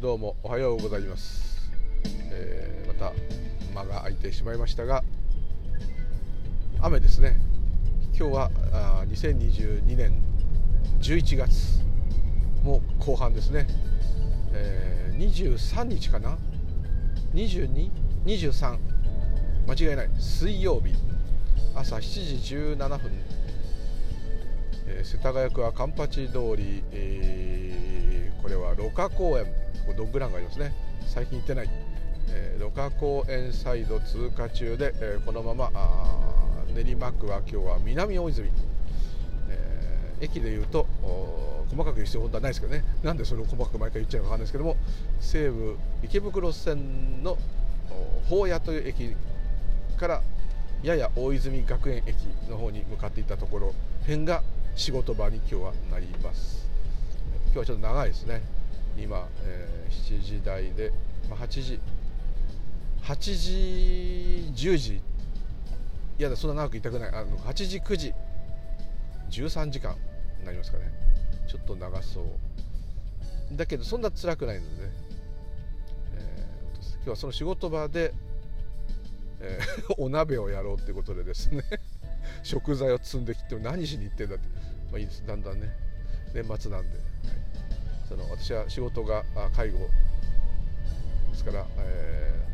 どうもおはようございます、えー、また間が空いてしまいましたが雨ですね。今日はあ2022年11月もう後半ですね、えー、23日かな？22?23 間違いない。水曜日。朝7時17分、えー、世田谷区はカンパチ通り、えー、これは芦花公園。ドッグランがありますね。最近行ってない、えー、芦花公園サイド通過中で、えー、このまま練馬区は今日は南大泉、えー、駅でいうと細かく言う必要はないですけどね。なんでそれを細かく毎回言っちゃうのか分かんないですけども西武池袋線の宝屋という駅からやや大泉学園駅の方に向かっていたところ。辺が仕事場に今日はなります。今日はちょっと長いですね。今、えー、7時台で、まあ、8時8時10時。いやだそんな長くいたくない。あの8時9時。13時間になりますかね。ちょっと長そう。だけどそんな辛くないので、ね、えー、今日はその仕事場で、えー、お鍋をやろうっていうことでですね。食材を積んできて何しに行ってんだって。まあいいです。だんだんね。年末なんで、その私は仕事が介護ですから、え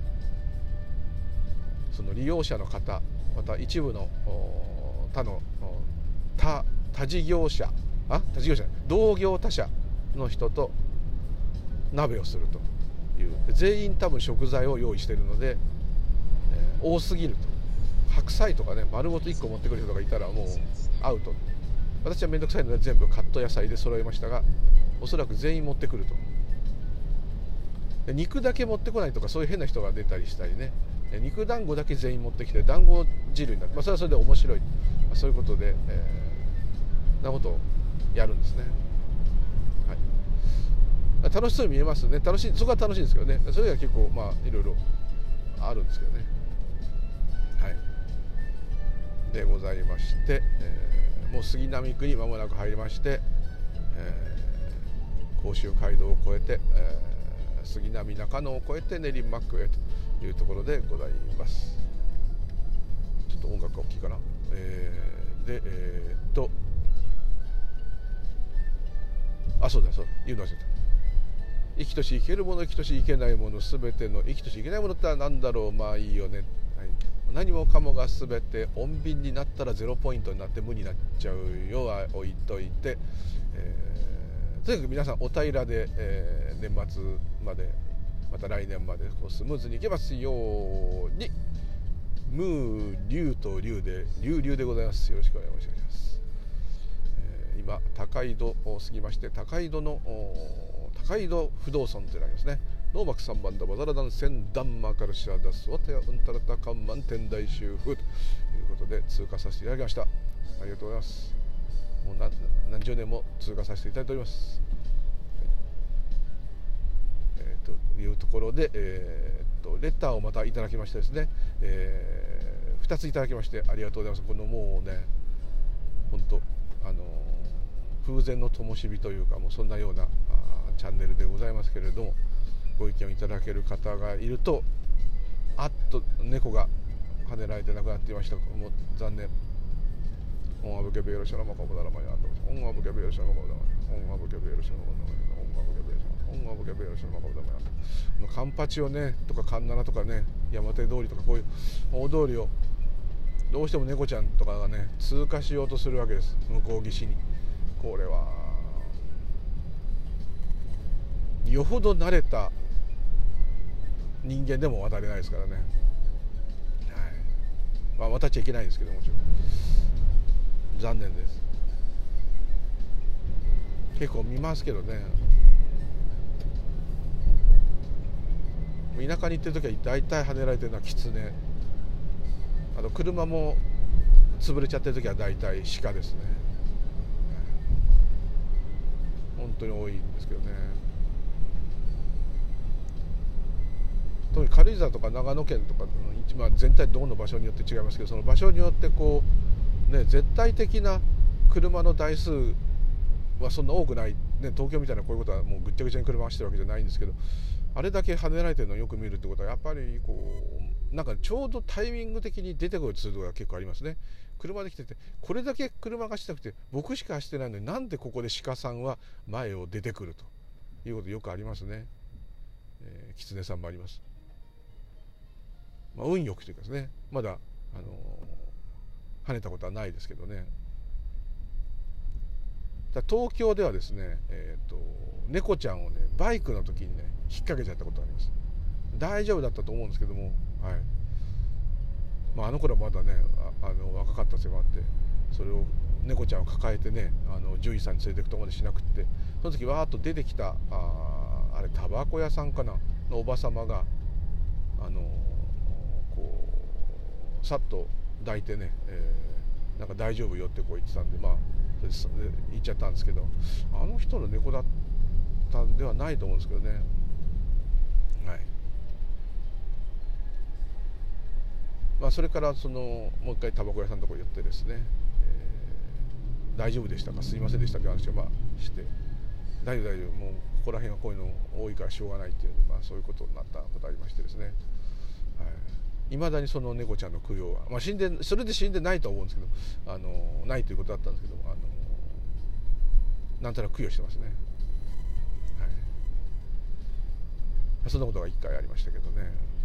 ー、その利用者の方また一部の他の他他事業者あ他事業者同業他社の人と鍋をするという全員多分食材を用意しているので、えー、多すぎると。白菜とかね丸ごと1個持ってくる人がいたらもうアウト。私は面倒くさいので全部カット野菜で揃えましたがおそらく全員持ってくると。肉だけ持ってこないとかそういう変な人が出たりしたりね。肉団子だけ全員持ってきて団子汁になって、まあ、それはそれで面白い、まあ、そういうことで、えー、なことをやるんですね、はい、楽しそうに見えますね。楽しいそこは楽しいんですけどね。それが結構まあいろいろあるんですけどね。はい。でございまして、えー、もう杉並区に間もなく入りまして、えー甲州街道を越えて、えー、杉並中野を越えて練馬区へというところでございます。ちょっと音楽が大きいかな、えー、でえー、っとあそうだそう言うの忘れた。生きとし生けるもの生きとし生けないもの全ての生きとし生けないものって何だろう。まあいいよね、はい、何もかもが全て穏便になったらゼロポイントになって無になっちゃうよは置いといて、えーとにかく皆さんお平らで、えー、年末までまた来年までこうスムーズにいけますように。ムー竜と竜で竜竜でございます。よろしくお願いします、えー、今高井戸を過ぎまして高井戸の高井戸不動尊というのがありますね。ノーバク3番だバザラダンセンダンマカルシアダスワタヤウンタラタカンマン天台修復ということで通過させていただきました。ありがとうございます。もう何十年も通過させていただいております。はい、えー、というところで、えーと、レターをまたいただきましてですね、えー、2ついただきましてありがとうございます。このもうね本当あの風前の灯火というかもうそんなようなチャンネルでございますけれどもご意見をいただける方がいるとあっと猫が跳ねられて亡くなっていましたもう残念音楽ベールシャラマカブダラマヤと音楽ベールシャラマカブダマ音楽ベールシャラマカブダマ音楽ベールシャラマ音楽ベールシャラマカブダマヤカンパチをねとかカンナナとかね山手通りとかこういう大通りをどうしても猫ちゃんとかがね通過しようとするわけです向こう岸にこれはよほど慣れた。人間でも渡れないですからね、はいまあ、渡っちゃいけないんですけどもちろん残念です。結構見ますけどね。田舎に行ってる時は大体跳ねられてるのはキツネあと車も潰れちゃってる時は大体鹿ですね。本当に多いんですけどね。特に軽井沢とか長野県とかの、まあ、全体どこの場所によって違いますけどその場所によってこうね、絶対的な車の台数はそんな多くない。ね、東京みたいなこういうことはもうぐっちゃぐちゃに車走ってるわけじゃないんですけどあれだけ跳ねられてるのをよく見るってことはやっぱりこうなんかちょうどタイミング的に出てくるツールが結構ありますね。車で来ててこれだけ車がしたくて僕しか走ってないのになんでここで鹿さんは前を出てくるということよくありますね、えー、狐さんもあります、まあ、運よくというかですね。まだ、あのー、跳ねたことはないですけどね。東京ではですね、えーと、猫ちゃんをねバイクの時にね引っ掛けちゃったことあります。大丈夫だったと思うんですけども、はい。まあ、あの頃はまだねあの若かったせいもあってそれを猫ちゃんを抱えてねあの獣医さんに連れていくとこまでしなくってその時わーっと出てきたああれタバコ屋さんかな？のおば様があのこうさっと抱いてね、えー、なんか大丈夫よってこう言ってたんでまあそれで言っちゃったんですけどあの人の猫だったんではないと思うんですけどね。はい。まあそれからそのもう一回タバコ屋さんのところ行ってですね、えー、大丈夫でしたか？すいませんでしたって話をまあして大丈夫大丈夫。もうここら辺はこういうの多いからしょうがないっていうまあそういうことになったことありましてですね、はい。いまだにその猫ちゃんの供養は、まあ、死んでそれで死んでないと思うんですけどあのないということだったんですけどあのなんとなく供養してますね、はい、そんなことが1回ありましたけどね。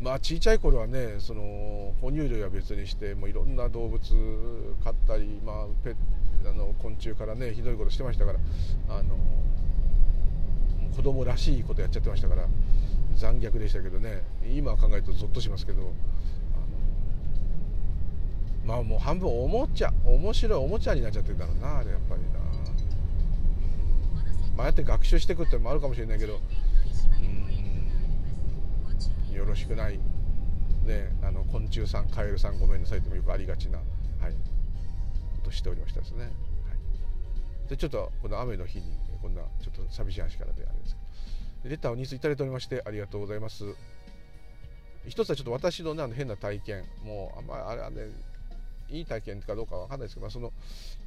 まあ小さい頃はねその哺乳類は別にしてもういろんな動物飼ったり、まあ、ペあの昆虫からねひどいことしてましたからあの子供らしいことやっちゃってましたから残虐でしたけどね。今考えるとゾッとしますけどまあもう半分おもちゃ面白いおもちゃになっちゃってるんだろうなあれやっぱりな、まあやって学習していくってのもあるかもしれないけどよろしくない。ねあの昆虫さんカエルさんごめんなさいってもよくありがちなはい。ことしておりましたですね、はい、でちょっとこの雨の日にこんなちょっと寂しい話からであれですけど。レターを2通いただいておりましてありがとうございます。一つはちょっと私の,、ね、あの変な体験もうあんまりあれはねいい体験かどうかわかんないですけど、まあ、その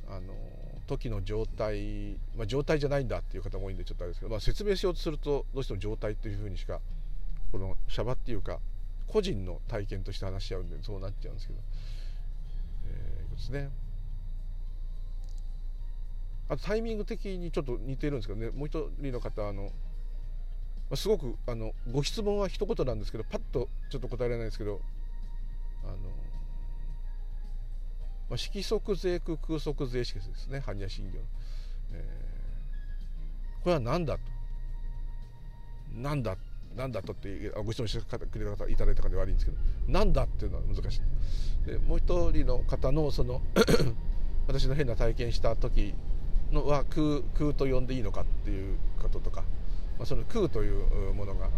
あの時の状態、まあ、状態じゃないんだっていう方も多いんでちょっとあれですけど、まあ、説明しようとするとどうしても状態っていうふうにしかこのシャバっていうか個人の体験として話しちゃうんでそうなっちゃうんですけど、えー、ですね。あとタイミング的にちょっと似てるんですけどねもう一人の方あのすごくあのご質問は一言なんですけどパッとちょっと答えられないですけどあの、まあ、色即税空空即税式ですね般若心経、えー、これは何だと。何だ何だとってご質問してくれた方いただいた方で悪いんですけど何だっていうのは難しい。でもう一人の方のその 私の変な体験した時のは空空と呼んでいいのかっていうこととかまあ、その空というものがあ、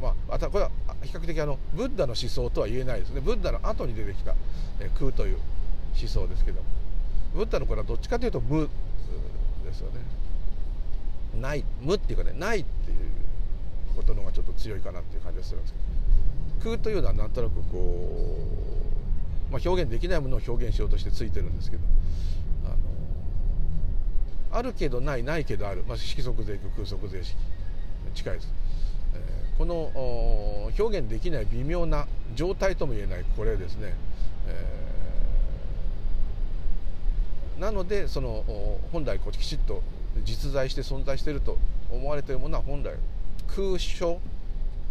まあ、これは比較的あのブッダの思想とは言えないですね。ブッダの後に出てきた、え空という思想ですけどブッダのこれはどっちかというと無ですよね。ない無っていうかねないっていうことの方がちょっと強いかなっていう感じがするんですけど。空というのはなんとなくこう、まあ、表現できないものを表現しようとしてついてるんですけど。あるけどないないけどある、まあ、色即税空即税式近いです、えー、この表現できない微妙な状態とも言えない。これですね、えー、なのでその本来こうきちっと実在して存在していると思われているものは本来空所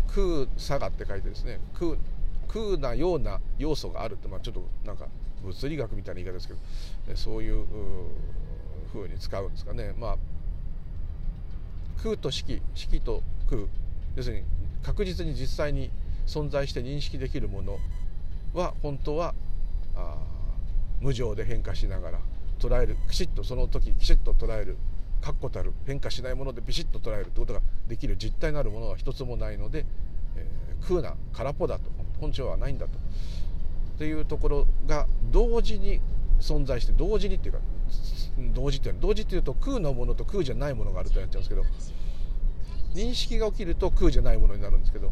空差がって書いてですね。空空なような要素があるって、まあ、ちょっとなんか物理学みたいな言い方ですけど。そういうふうに使うんですかね。まあ空と式式と空要するに確実に実際に存在して認識できるものは本当はあ無常で変化しながら捉えるきちっとその時きちっと捉える確固たる変化しないものでビシッと捉えるということができる実体なるものは一つもないので、えー、空な空っぽだと本性はないんだとというところが同時に存在して同時にっていうか同時っていう同時っていうと空のものと空じゃないものがあるとなっちゃうんですけど認識が起きると空じゃないものになるんですけど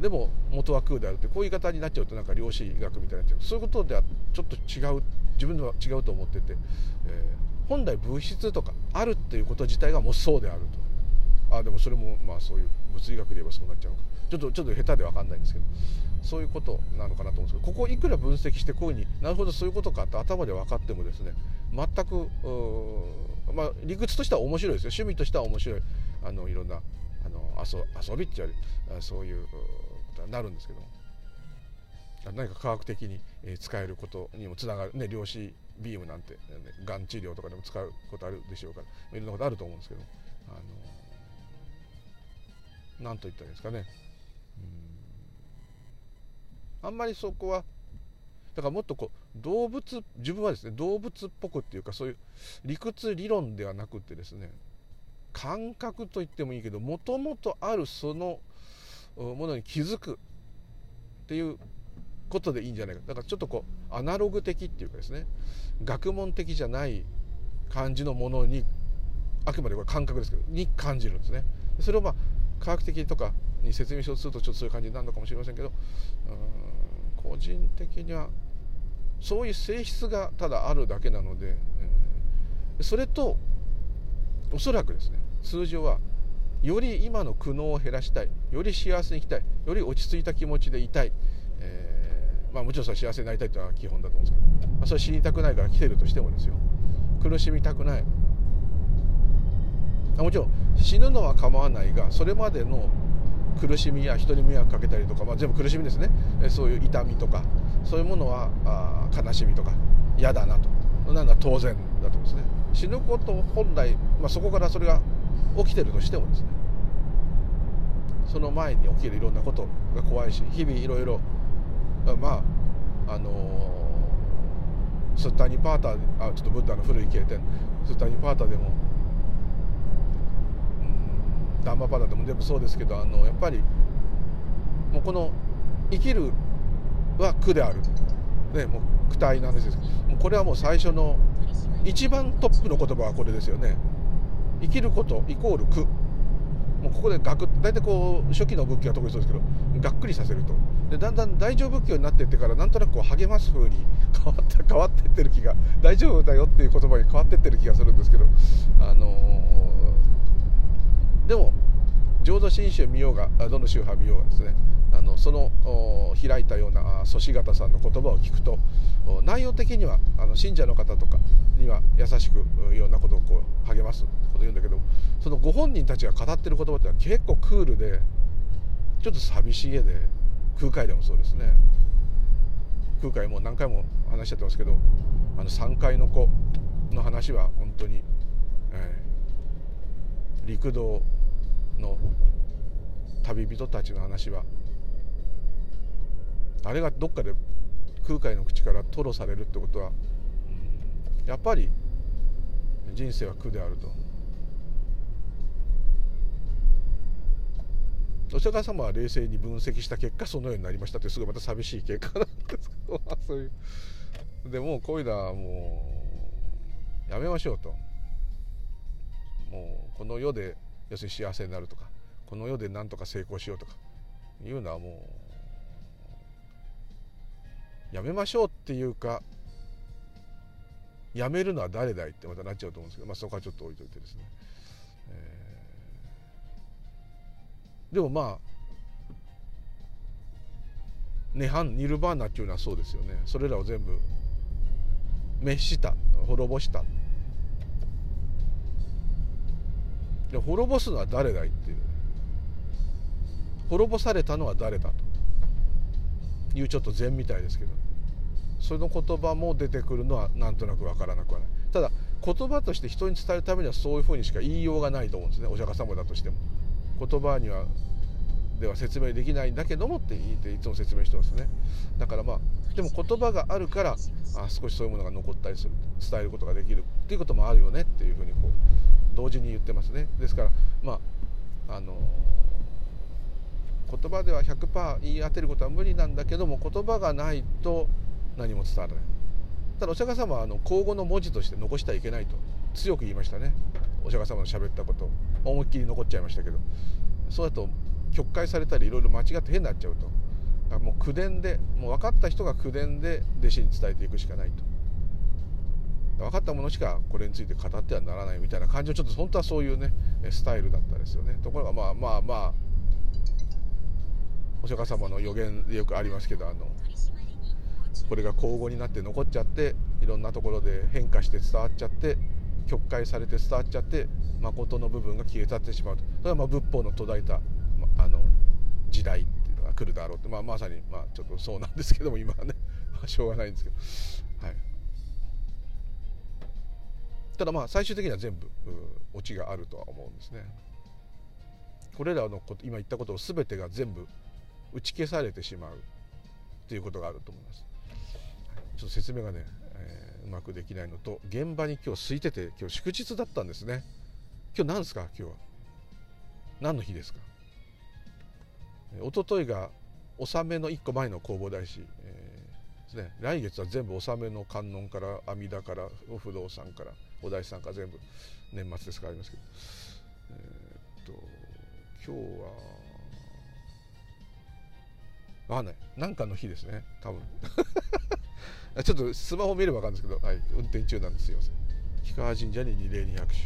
でも元は空であるってこういう言い方になっちゃうとなんか量子医学みたいになっちゃう。そういうことではちょっと違う自分では違うと思ってて、え本来物質とかあるっていうこと自体がもうそうであると。あでもそれもまあそういう物理学で言えばそうなっちゃう。のかちょっとちょっと下手で分かんないんですけどそういうことなのかなと思うんですけどここいくら分析してこういうふうになるほどそういうことかって頭で分かってもですね全くまあ理屈としては面白いですよ。趣味としては面白い。あのいろんなあの遊遊びって言われるそういうことになるんですけど何か科学的に使えることにもつながる、ね、量子ビームなんて、ね、がん治療とかでも使うことあるでしょうからいろんなことあると思うんですけどあの何と言ったらいいですかね。あんまりそこはだからもっとこう動物自分はですね動物っぽくっていうかそういう理屈理論ではなくてですね感覚と言ってもいいけどもともとあるそのものに気づくっていうことでいいんじゃないか。だからちょっとこうアナログ的っていうかですね学問的じゃない感じのものにあくまでこれ感覚ですけどに感じるんですね。それをまあ科学的とかに説明しようとするとちょっとそういう感じになるのかもしれませんけどうん個人的にはそういう性質がただあるだけなので、え、それとおそらくですね通常はより今の苦悩を減らしたいより幸せに生きたいより落ち着いた気持ちでいたい、えー、まあ、もちろんそれ幸せになりたいというのは基本だと思うんですけど、まあ、それ死にたくないから来てるとしてもですよ。苦しみたくない。もちろん死ぬのは構わないがそれまでの苦しみや人に迷惑かけたりとか、まあ、全部苦しみですね。そういう痛みとかそういうものはあ悲しみとか嫌だなと。なんだ当然だと思うんですね。死ぬこと本来、まあ、そこからそれが起きてるとしてもですね。その前に起きるいろんなことが怖いし日々いろいろまああのー、スッタニパータあちょっとブッダの古い経典スッタニパータでもダンマパダでも全部そうですけどあのやっぱりもうこの生きるは苦である、ね、もう苦体なんですもうこれはもう最初の一番トップの言葉はこれですよね。生きることイコール苦。もうここでガク大体こう初期の仏教は特にそうですけどがっくりさせると。でだんだん大丈夫仏教になっていってからなんとなくこう励ます風に 変わった変わってってる気が大丈夫だよっていう言葉に変わってってる気がするんですけどあのでも浄土真宗見ようがどの宗派見ようがですねあのその開いたような祖師方さんの言葉を聞くと内容的にはあの信者の方とかには優しくいろんなことをこう励ますこと言うんだけどそのご本人たちが語ってる言葉ってのは結構クールでちょっと寂しげで空海でもそうですね。空海も何回も話しちゃってますけどあの3階の子の話は本当に、えー、陸道の旅人たちの話はあれがどっかで空海の口から吐露されるってことは、やっぱり人生は苦であると。お釈迦様は冷静に分析した結果そのようになりましたってすごいまた寂しい結果なんですけどそういうでもこういうのはもうやめましょうともうこの世で要するに幸せになるとかこの世で何とか成功しようとかいうのはもうやめましょうっていうかやめるのは誰だいってまたなっちゃうと思うんですけど、まあ、そこはちょっと置いといてですね、えー、でもまあ涅槃ニルバーナっていうのはそうですよね。それらを全部滅した滅ぼした。で滅ぼすのは誰だいっていう滅ぼされたのは誰だと？いうちょっと禅みたいですけど。その言葉も出てくるのはなんとなく分からなくはない。ただ言葉として人に伝えるためにはそういうふうにしか言いようがないと思うんですね。お釈迦様だとしても。言葉にはでは説明できないんだけどもって言っていつも説明してますね。だからまあでも言葉があるからあ少しそういうものが残ったりする。伝えることができるっていうこともあるよねっていうふうにこう同時に言ってますね。ですからまああの言葉では100%言い当てることは無理なんだけども言葉がないと何も伝わらない。ただお釈迦様はあの口語の文字として残してはいけないと強く言いましたね。お釈迦様の喋ったこと思いっきり残っちゃいましたけど。そうだと曲解されたりいろいろ間違って変になっちゃうと。もう口伝でもう分かった人が口伝で弟子に伝えていくしかないと。分かったものしかこれについて語ってはならないみたいな感じのちょっと本当はそういうねスタイルだったですよね。ところがまあまあまあお釈迦様の予言でよくありますけどあのこれが口語になって残っちゃっていろんなところで変化して伝わっちゃって曲解されて伝わっちゃって誠の部分が消え去ってしまうと。それはまあ仏法の途絶えた、まあの時代っていうのが来るだろうって、まあ、まさにまあちょっとそうなんですけども今はね、まあ、しょうがないんですけど、はい、ただまあ最終的には全部オチがあるとは思うんですね。これらのこと今言ったことを全てが全部打ち消されてしまうっていうことがあると思います。ちょっと説明がね、えー、うまくできないのと現場に今日空いてて今日祝日だったんですね。今日何ですか？今日は。何の日ですか？一昨日が納めの1個前の弘法大師、えー、ですね、来月は全部納めの観音から阿弥陀からお不動産からお大師さんから全部年末ですからありますけど、えー、っと今日はあない何かの日ですね多分。ちょっとスマホ見れば分かるんですけど、はい、運転中なんです。よ氷川神社に二礼二拍手、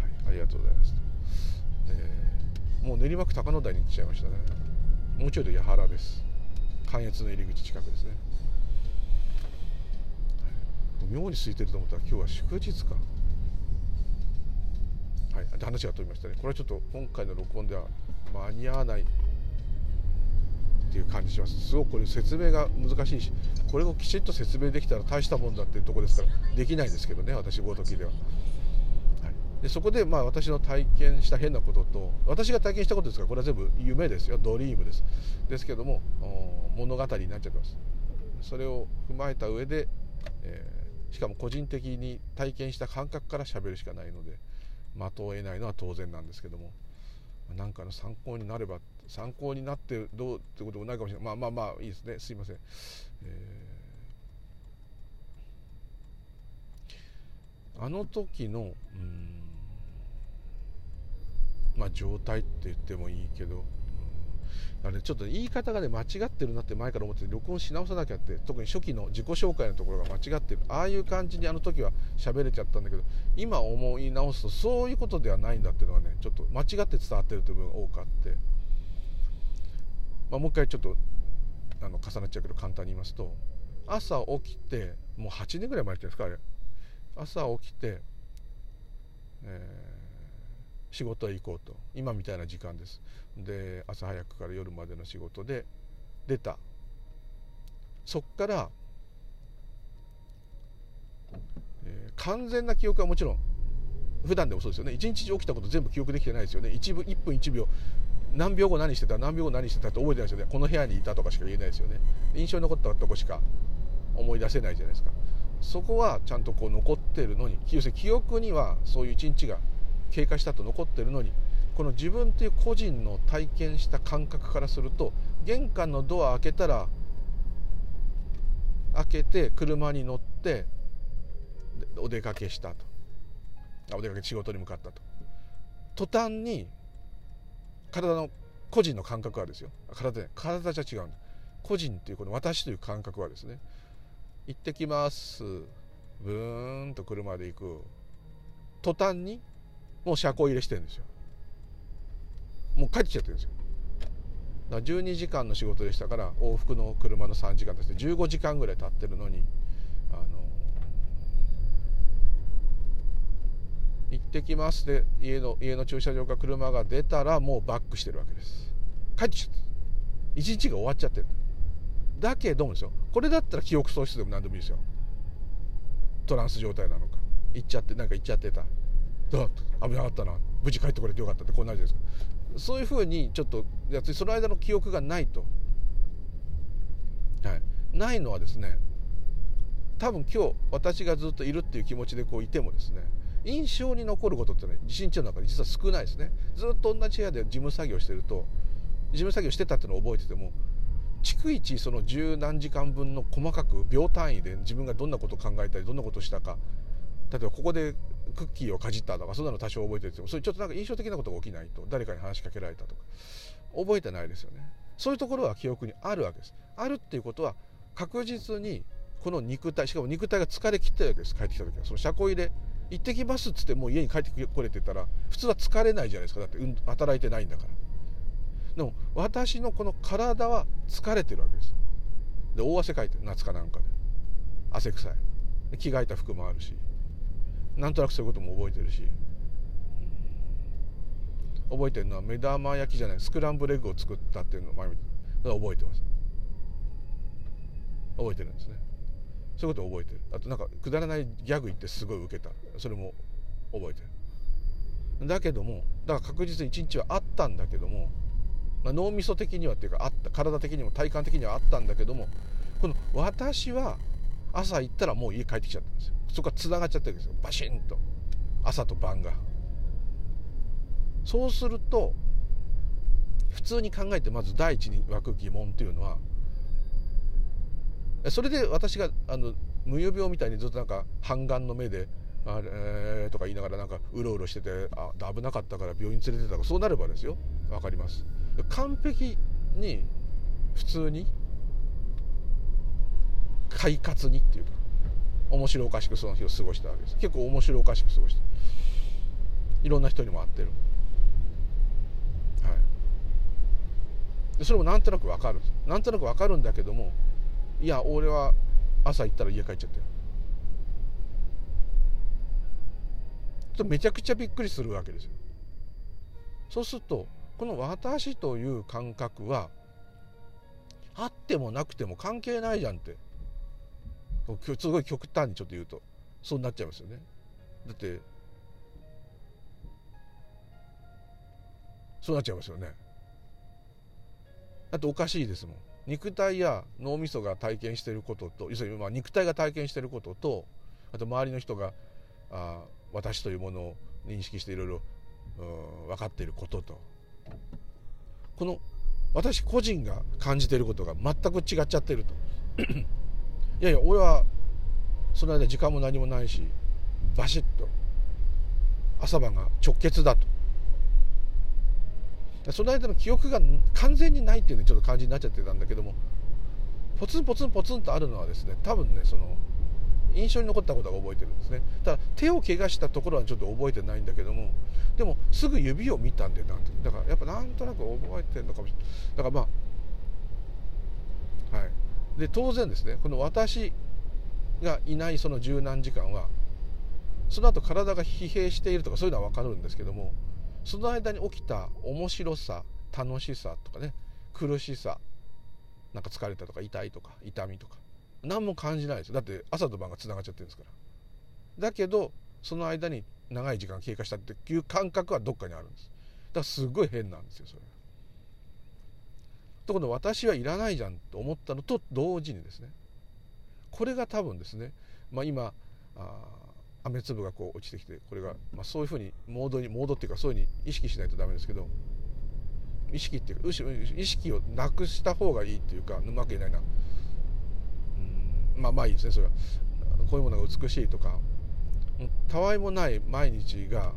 はい、ありがとうございます、えー、もう練馬区高野台に行っちゃいましたね。もうちょいで八原です。関越の入り口近くですね。妙に空いてると思ったら今日は祝日か。はい話が飛びましたね。これはちょっと今回の録音では間に合わないっていう感じします。すごくこれ説明が難しいしこれをきちっと説明できたら大したもんだっていうとこですからできないんですけどね私ごときでは。でそこでまあ私の体験した変なことと私が体験したことですからこれは全部夢ですよ。ドリームです。ですけども物語になっちゃってます。それを踏まえた上で、えー、しかも個人的に体験した感覚から喋るしかないので的を得ないのは当然なんですけども何かの参考になれば参考になってどうってこともないかもしれない。まあまあまあいいですね。すいません、えー、あの時のうんまあ状態って言ってもいいけどあれちょっと言い方がね間違ってるなって前から思って録音し直さなきゃって特に初期の自己紹介のところが間違ってる。ああいう感じにあの時は喋れちゃったんだけど今思い直すとそういうことではないんだっていうのがねちょっと間違って伝わってるという部分が多くあって、まあ、もう一回ちょっとあの重なっちゃうけど簡単に言いますと朝起きてもう8年ぐらい前っていですかあれ。朝起きて、えー仕事へ行こうと。今みたいな時間です。で朝早くから夜までの仕事で出た。そっから、えー、完全な記憶はもちろん普段でもそうですよね。一日中起きたこと全部記憶できてないですよね。1, 分1分1秒何秒後何してた何秒後何してたって覚えてないですよね。この部屋にいたとかしか言えないですよね。印象に残ったとこしか思い出せないじゃないですか。そこはちゃんとこう残ってるのに要するに記憶にはそういう一日が経過したと残ってるのにこの自分という個人の体験した感覚からすると玄関のドア開けたら開けて車に乗ってお出かけしたと。お出かけ仕事に向かったと。途端に体の個人の感覚はですよ。体で体じゃ違うん個人っていうこの私という感覚はですね行ってきます。ブーンと車で行く。途端にもう車庫入れしてるんですよ。もう帰っちゃってるんですよ。だから12時間の仕事でしたから往復の車の3時間として15時間ぐらい経ってるのにあの行ってきますで家の家の駐車場から車が出たらもうバックしてるわけです。帰ってきちゃって一日が終わっちゃってる。だけどもですよこれだったら記憶喪失でも何でもいいですよ。トランス状態なのか。行っちゃってなんか行っちゃってた。危なかったな無事帰ってこれてよかったってこうなるじゃないですか。そういうふうにちょっとやつその間の記憶がないと、はい、ないのはですね多分今日私がずっといるっていう気持ちでこういてもですね印象に残ることってね一日の中で実は少ないですね。ずっと同じ部屋で事務作業してると事務作業してたっていうのを覚えてても逐一その十何時間分の細かく秒単位で自分がどんなことを考えたりどんなことをしたか例えばここでクッキーをかじったとかそんなの多少覚えてるてもそれちょっとなんか印象的なことが起きないと誰かに話しかけられたとか。覚えてないですよね。そういうところは記憶にあるわけです。あるっていうことは確実にこの肉体しかも肉体が疲れ切ってるわけです。帰ってきた時は。その車庫入れ行ってきますっつってもう家に帰ってこれてたら普通は疲れないじゃないですか。だって、うん、働いてないんだから。でも私のこの体は疲れてるわけです。で大汗かいてる夏かなんかで。汗臭い。着替えた服もあるし。なんとなくそういうことも覚えてるし。覚えてるのは目玉焼きじゃない。スクランブルエッグを作ったっていうのを前覚えてます。覚えてるんですね。そういうことを覚えてる。あとなんかくだらないギャグ言ってすごい受けた。それも覚えてる。だけどもだから確実に一日はあったんだけども、まあ、脳みそ的にはっていうかあった。体的にも体感的にはあったんだけどもこの私は朝行ったらもう家帰ってきちゃったんですよ。そこからつながっちゃってるんですよ。バシンと。朝と晩が。そうすると普通に考えてまず第一に湧く疑問というのはそれで私があの無遊病みたいにずっとなんか半眼の目で「あれ」とか言いながらなんかうろうろしててあ危なかったから病院連れてたとかそうなればですよ。分かります。完璧に普通に快活にっていうか面白おかしくその日を過ごしたわけです。結構面白おかしく過ごして。いろんな人にも会ってる。はい。でそれもなんとなく分かる。なんとなく分かるんだけどもいや俺は朝行ったら家帰っちゃったよ。とめちゃくちゃびっくりするわけですよ。そうするとこの私という感覚はあってもなくても関係ないじゃんって。すごい極端にちょっと言うとそうなっちゃいますよね。だってそうなっちゃいますよね。だっておかしいですもん。肉体や脳みそが体験していることと要するにまあ肉体が体験していることとあと周りの人があ私というものを認識していろいろ分かっていることと。この私個人が感じていることが全く違っちゃってると。いやいや俺はその間時間も何もないしバシッと朝晩が直結だと。その間の記憶が完全にないっていうのにちょっと感じになっちゃってたんだけどもポツンポツンポツンとあるのはですね多分ねその印象に残ったことが覚えてるんですね。ただ手を怪我したところはちょっと覚えてないんだけどもでもすぐ指を見たんでなんて。だからやっぱなんとなく覚えてるのかもしれない。だからまあで当然ですねこの私がいないその十何時間はその後体が疲弊しているとかそういうのは分かるんですけどもその間に起きた面白さ楽しさとかね苦しさなんか疲れたとか痛いとか痛みとか何も感じないです。だって朝と晩がつながっちゃってるんですから。だけどその間に長い時間経過したっていう感覚はどっかにあるんです。だからすごい変なんですよそれ。ところ私はいらないじゃんと思ったのと同時にですねこれが多分ですね、まあ、今あ雨粒がこう落ちてきてこれが、まあ、そういうふうにモードにモードっていうかそういうふうに意識しないとダメですけど意識っていうか意識をなくした方がいいっていうかうまく言えないな。うんまあまあいいですねそれは。こういうものが美しいとかたわいもない毎日が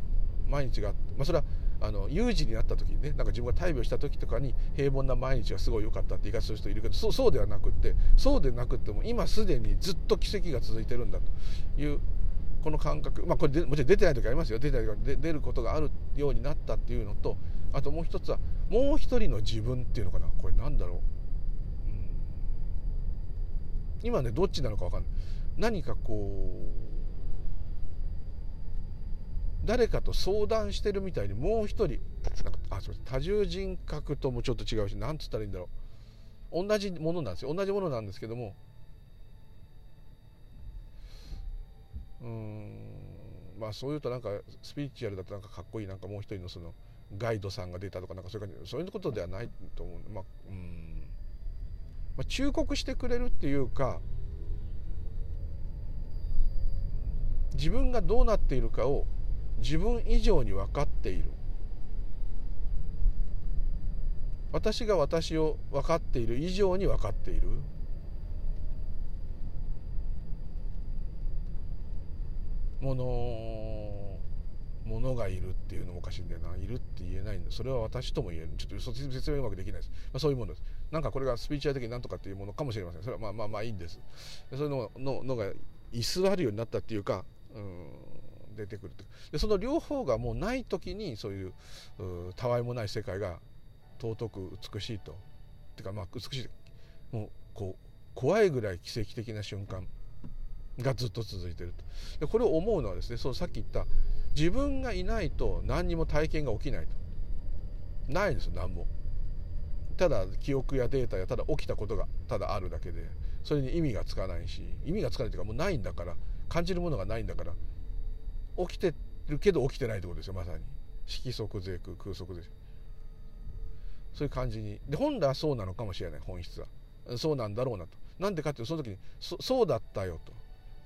毎日がまあそれはあの有事になった時にねなんか自分が大病した時とかに平凡な毎日がすごい良かったって言い方する人いるけどそうそうではなくってそうでなくっても今すでにずっと奇跡が続いてるんだというこの感覚。まあこれもちろん出てない時ありますよ。出てない時出ることがあるようになったっていうのとあともう一つはもう一人の自分っていうのかな。これなんだろう、うん、今ねどっちなのか分かんない。何かこう誰かと相談してるみたいにもう一人。なんかあそう多重人格ともちょっと違うし何つったらいいんだろう。同じものなんですよ。同じものなんですけども。うん。まあそういうとなんかスピリチュアルだとなんかかっこいいなんかもう一人のそのガイドさんが出たとかなんかそういう感じ。そういうことではないと思う。まあうん。まあ、忠告してくれるっていうか自分がどうなっているかを自分以上に分かっている。私が私を分かっている以上に分かっている。ものものがいるっていうのもおかしいんだよな。いるって言えないんだ。それは私とも言える。ちょっと説明うまくできないです、まあ、そういうものです。なんかこれがスピーチュアル的になんとかっていうものかもしれません。それはまあまあまあいいんです。そういうのののが居座るようになったっていうかうん。出てくるでその両方がもうない時にそういうたわいもない世界が尊く美しいと。ってかまあ美しい。もうこう怖いぐらい奇跡的な瞬間がずっと続いてると。でこれを思うのはですねそうさっき言った自分がいないと何にも体験が起きないと。ないですよ何も。ただ記憶やデータやただ起きたことがただあるだけで。それに意味がつかないし意味がつかないというかもうないんだから感じるものがないんだから起きてるけど起きてないってことですよまさに。色即是空空即是。そういう感じに。で本来はそうなのかもしれない本質は。そうなんだろうなと。なんでかっていうとその時にそうだったよと。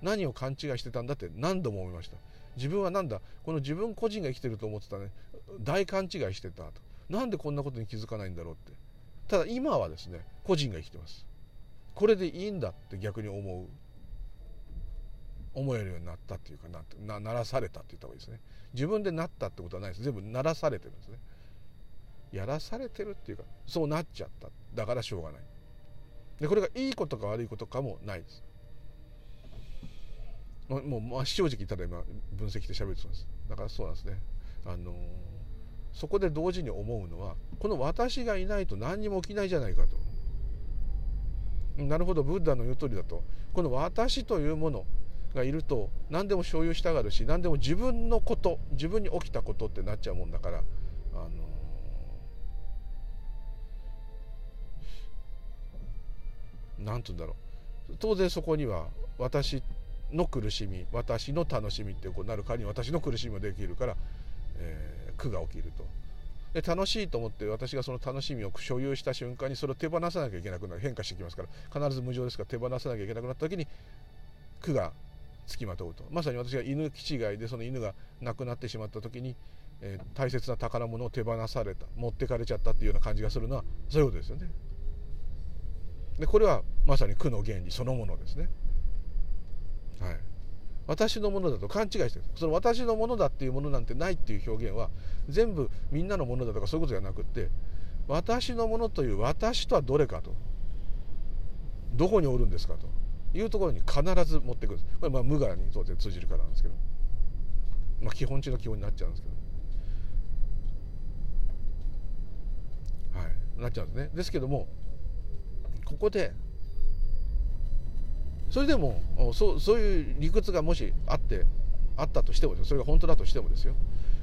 何を勘違いしてたんだって何度も思いました。自分はなんだこの自分個人が生きてると思ってたね。大勘違いしてたと。なんでこんなことに気づかないんだろうって。ただ今はですね個人が生きてます。これでいいんだって逆に思う。思えるようになったっていうかなならされたって言った方がいいですね。自分でなったってことはないです。全部ならされてるんですね。やらされてるっていうかそうなっちゃった。だからしょうがない。でこれがいいことか悪いことかもないです。もう真っ正直言ったら今分析して喋ってます。だからそうなんですね。あのー、そこで同時に思うのはこの私がいないと何にも起きないじゃないかと。なるほどブッダの言う通りだと。この私というものがいると何でも所有したがるし何でも自分のこと自分に起きたことってなっちゃうもんだからあの何て言うんだろう。当然そこには私の苦しみ私の楽しみってこうなるかに私の苦しみもできるから、えー、苦が起きると。で楽しいと思って私がその楽しみを所有した瞬間にそれを手放さなきゃいけなくなる。変化してきますから必ず無常ですから手放さなきゃいけなくなった時に苦がつきまとうと。まさに私が犬気違いでその犬が亡くなってしまった時に、えー、大切な宝物を手放された持ってかれちゃったっていうような感じがするのはそういうことですよね。でこれはまさに苦の原理そのものですね。はい、私のものだと勘違いしてる。その私のものだっていうものなんてないっていう表現は全部みんなのものだとかそういうことじゃなくって私のものという私とはどれかと。どこにおるんですかと。いうところに必ず持ってくる。これまあ無我に当然通じるからなんですけど、まあ、基本中の基本になっちゃうんですけど。はい。なっちゃうんですね。ですけどもここでそれでもそうそういう理屈がもしあってあったとしてもそれが本当だとしてもですよ。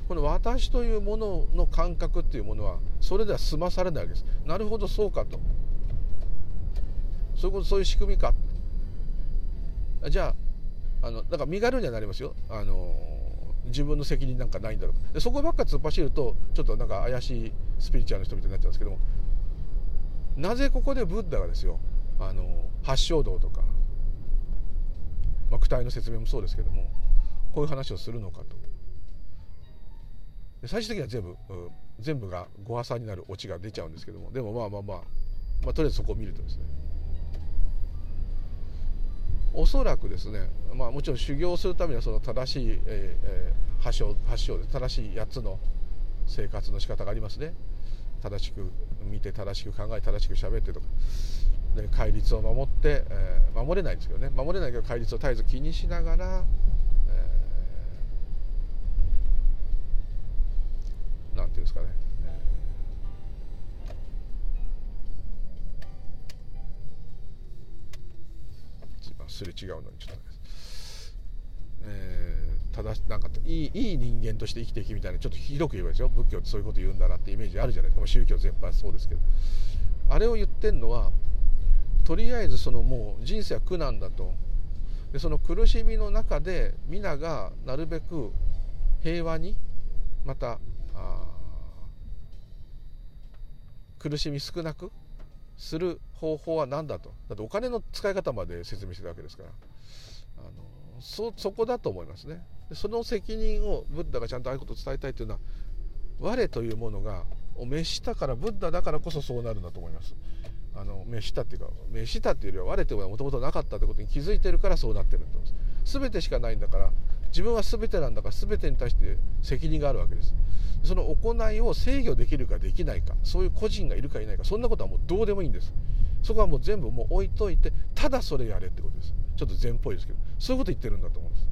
この私というものの感覚っていうものはそれでは済まされないわけです。なるほどそうかと。そういうことそういう仕組みか。じゃああのだか身軽にはなりますよ。あの自分の責任なんかないんだろう。でそこばっか突っ走るとちょっとなんか怪しいスピリチュアルの人みたいになっちゃうんですけども。なぜここでブッダがですよ。あの八正道とか、まあ、躯体の説明もそうですけどもこういう話をするのかと。最終的には全部、全部がご破産になるオチが出ちゃうんですけども。でもまあまあまあ、まあ、とりあえずそこを見るとですね。おそらくですね、まあ、もちろん修行するためにはその正しい、えー、発祥発祥で正しい8つの生活の仕方がありますね。正しく見て正しく考え正しく喋ってとか。で戒律を守って、えー、守れないんですけどね。守れないけど戒律を絶えず気にしながら、えー、なんていうんですかね、すれ違うのにちょっとえー、正しなんかいいいい人間として生きていきみたいなちょっとひどく言えばですよ仏教ってそういうこと言うんだなってイメージあるじゃないですか。宗教全般そうですけど。あれを言ってんのはとりあえずそのもう人生は苦なんだと。でその苦しみの中で皆がなるべく平和にまた苦しみ少なくする方法は何だと。だってお金の使い方まで説明してるわけですから。あのそそこだと思いますね。その責任をブッダがちゃんとああいうことを伝えたいというのは我というものが滅したからブッダだからこそそうなるんだと思います。あの滅したっていうか滅したっていうよりは我というものはもともとなかったということに気づいてるからそうなってると思います。全てしかないんだから自分は全てなんだから全てに対して責任があるわけです。その行いを制御できるかできないかそういう個人がいるかいないかそんなことはもうどうでもいいんです。そこはもう全部もう置いといてただそれやれってことです。ちょっと禅っぽいですけどそういうこと言ってるんだと思うんです。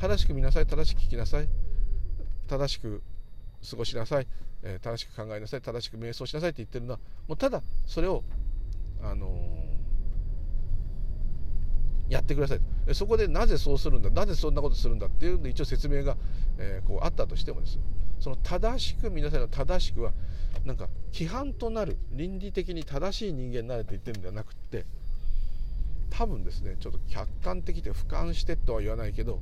正しく見なさい正しく聞きなさい。正しく過ごしなさい、え、正しく考えなさい。正しく瞑想しなさいって言ってるのはもうただそれをあのー、やってください。そこでなぜそうするんだ？なぜそんなことするんだっていうんで一応説明が、えー、こうあったとしてもです。その正しく皆さんの正しくはなんか規範となる倫理的に正しい人間になれと言ってるんではなくって多分ですねちょっと客観的で俯瞰してとは言わないけど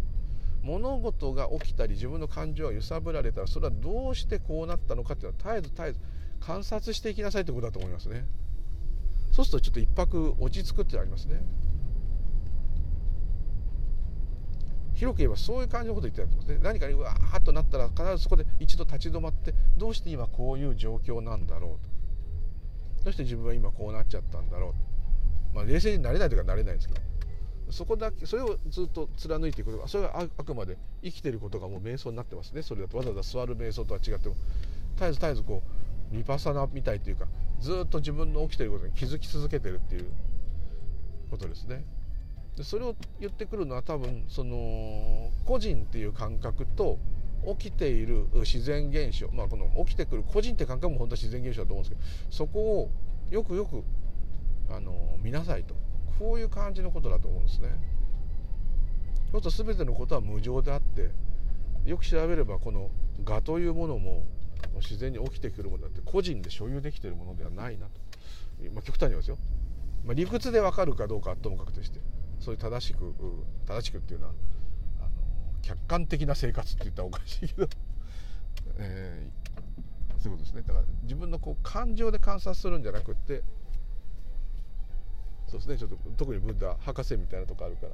物事が起きたり自分の感情が揺さぶられたらそれはどうしてこうなったのかっていうのは絶えず絶えず観察していきなさいということだと思いますね。そうするとちょっと一泊落ち着くってありますね。広く言えばそういう感じのこと言ってるんですね何かにうわーっとなったら必ずそこで一度立ち止まってどうして今こういう状況なんだろうと。どうして自分は今こうなっちゃったんだろうと。まあ冷静になれないというかなれないんですけど。そこだけそれをずっと貫いていくことがそれがあくまで生きてることがもう瞑想になってますね。それだと。わざわざ座る瞑想とは違っても。絶えず絶えずこうリパサナみたいというかずっと自分の起きてることに気づき続けてるっていうことですね。でそれを言ってくるのは多分その個人っていう感覚と起きている自然現象。まあこの起きてくる個人って感覚も本当は自然現象だと思うんですけどそこをよくよくあの見なさいと。こういう感じのことだと思うんですね。そうすると全てのことは無常であってよく調べればこの我というものも自然に起きてくるものだって個人で所有できているものではないなと、まあ、極端に言いますよ、まあ、理屈で分かるかどうかともかくとして。そういう正しく正しくっていうのはあの客観的な生活って言ったらおかしいけど、えー、そういうことですね。だから自分のこう感情で観察するんじゃなくってそうですね。ちょっと特にブッダ博士みたいなとこあるから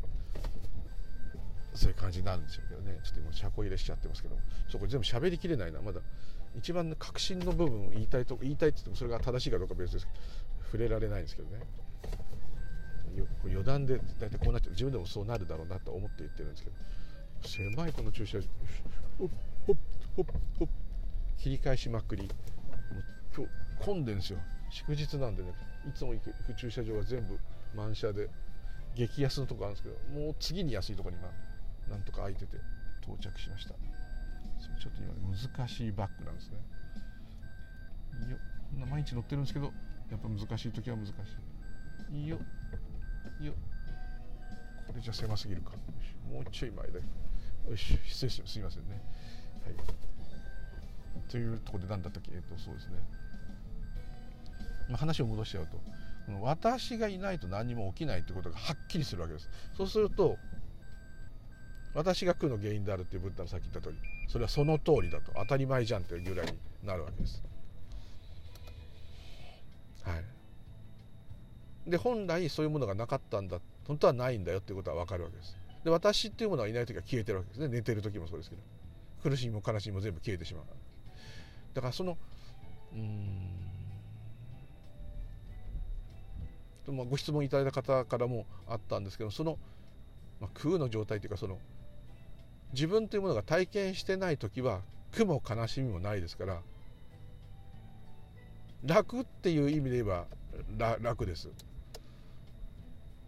そういう感じになるんでしょうけどね。ちょっと今車庫入れしちゃってますけどそこ全部喋りきれないな。まだ一番の核心の部分言いたいと言いたいって言ってもそれが正しいかどうか別ですけど触れられないんですけどね。余談で大体こうなっちゃう自分でもそうなるだろうなと思って言ってるんですけど狭いこの駐車場ホッホッホッホッ切り返しまくりもう今日混んでんですよ。祝日なんでねいつも行く駐車場が全部満車で激安のとこあるんですけどもう次に安いとこに今なんとか空いてて到着しました。ちょっと今難しいバッグなんですね。いいよ毎日乗ってるんですけどやっぱ難しい時は難しい。いいよよこれじゃ狭すぎるか。もうちょい前でよ。し失礼します。すいませんね。はい。というところで何だったっけ？えっとそうですね、まあ、話を戻しちゃうと。私がいないと何も起きないってことがはっきりするわけです。そうすると私が苦の原因であるっていうブッダのさっき言った通りそれはその通りだと。当たり前じゃんっていうぐらいになるわけです。はい。で本来そういうものがなかったんだ本当はないんだよっていうことは分かるわけです。で私っていうものはいない時は消えてるわけですね。寝てる時もそうですけど。苦しみも悲しみも全部消えてしまう。だからそのうん。まあ、ご質問いただいた方からもあったんですけどその、まあ、空の状態というかその自分というものが体験してない時は苦も悲しみもないですから楽っていう意味で言えば楽です。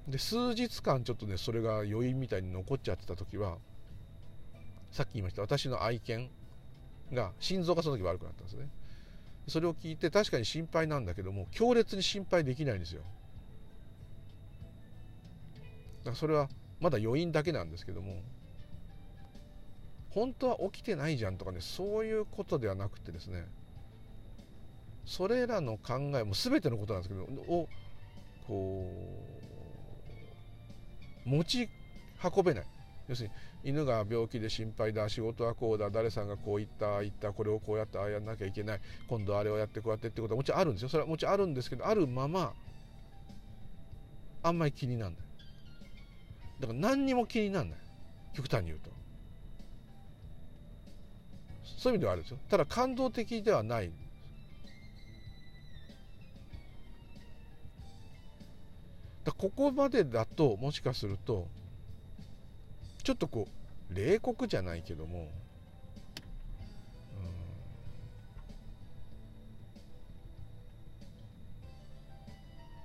で数日間ちょっとねそれが余韻みたいに残っちゃってた時はさっき言いました私の愛犬が心臓がその時悪くなったんですね。それを聞いて確かに心配なんだけども強烈に心配できないんですよ。だからそれはまだ余韻だけなんですけども本当は起きてないじゃんとかねそういうことではなくてですねそれらの考えも全てのことなんですけどをこう持ち運べない。要するに犬が病気で心配だ仕事はこうだ誰さんがこう言った言ったこれをこうやってああやんなきゃいけない今度あれをやってこうやってってことはもちろんあるんですよ。それはもちろんあるんですけどあるままあんまり気にならない。だから何にも気にならない。極端に言うと。そういう意味ではあるんですよ。ただ感動的ではない。だここまでだともしかするとちょっとこう冷酷じゃないけども、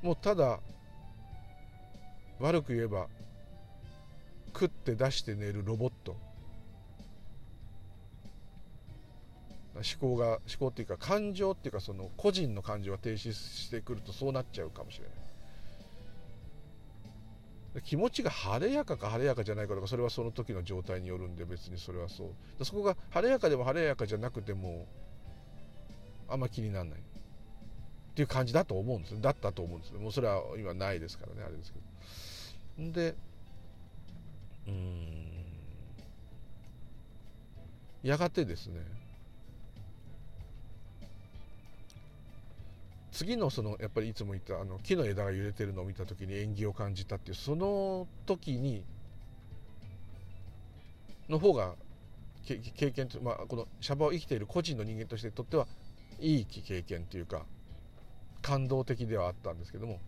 うん、もうただ悪く言えば食って出して寝るロボット。思考が思考っていうか感情っていうかその個人の感情が停止してくるとそうなっちゃうかもしれない。気持ちが晴れやかか晴れやかじゃないかとかそれはその時の状態によるんで別にそれはそう。そこが晴れやかでも晴れやかじゃなくてもあんま気にならないっていう感じだと思うんですだったと思うんですもうそれは今ないですからねあれですけど。でうん。やがてですね次のそのやっぱりいつも言ったあの木の枝が揺れてるのを見た時に縁起を感じたっていうその時にの方が経験、まあ、このシャバを生きている個人の人間としてとってはいい経験というか感動的ではあったんですけども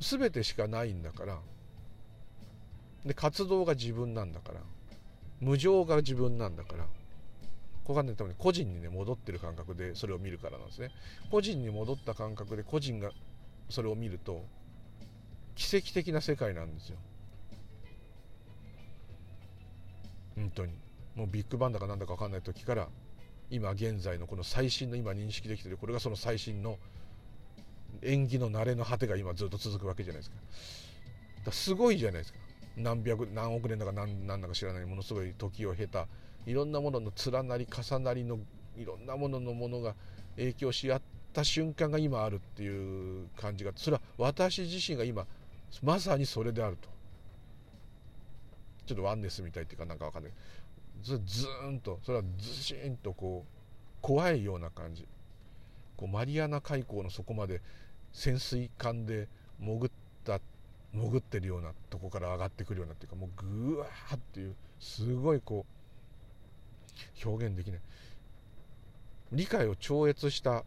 全てしかないんだからで活動が自分なんだから無常が自分なんだからこがね多分個人にね戻ってる感覚でそれを見るからなんですね。個人に戻った感覚で個人がそれを見ると奇跡的な世界なんですよ。本当に。もうビッグバンだかなんだか分かんない時から今現在のこの最新の今認識できてるこれがその最新の縁起の慣れの果てが今ずっと続くわけじゃないですか。だすごいじゃないですか。何百何億年だか何何だか知らないものすごい時を経たいろんなものの連なり重なりのいろんなもののものが影響し合った瞬間が今あるっていう感じがそれは私自身が今まさにそれであると。ちょっとワンネスみたいっていうかなんかわかんない。ずずーんとそれはずしんとこう怖いような感じ。こうマリアナ海溝の底まで潜水艦で潜った潜ってるようなとこから上がってくるようなっていうかもうぐわーっていうすごいこう表現できない。理解を超越した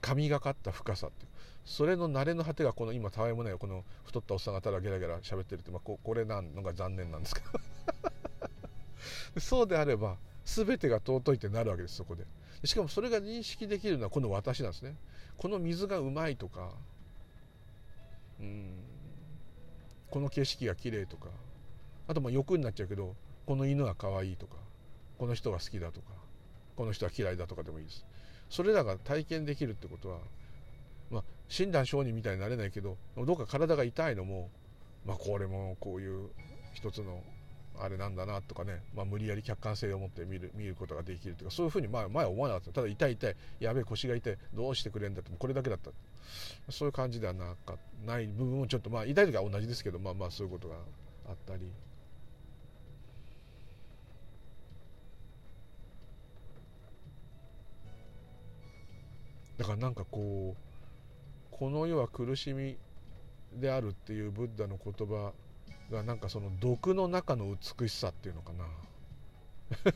神がかった深さってそれの慣れの果てがこの今たわいもないこの太ったおっさんがただゲラゲラ喋ってるって、まあ、ここれなんのが残念なんですけど。そうであれば全てが尊いってなるわけですそこでしかもそれが認識できるのはこの私なんですね。この水がうまいとかうんこの景色が綺麗とかあとまあ欲になっちゃうけどこの犬が可愛いとかこの人が好きだとかこの人は嫌いだとかでもいいです。それらが体験できるってことはまあ診断承認みたいになれないけどどうか体が痛いのもまあこれもこういう一つのあれなんだなとかね、まあ、無理やり客観性を持って見る見ることができるとかそういうふうに前前は思わなかった。ただ痛い痛いやべえ腰が痛いどうしてくれんだってこれだけだったそういう感じではなかない部分もちょっとまあ痛い時は同じですけどまあまあそういうことがあったり。だからなんかこうこの世は苦しみであるっていうブッダの言葉がなんかその毒の中の美しさっていうのかな。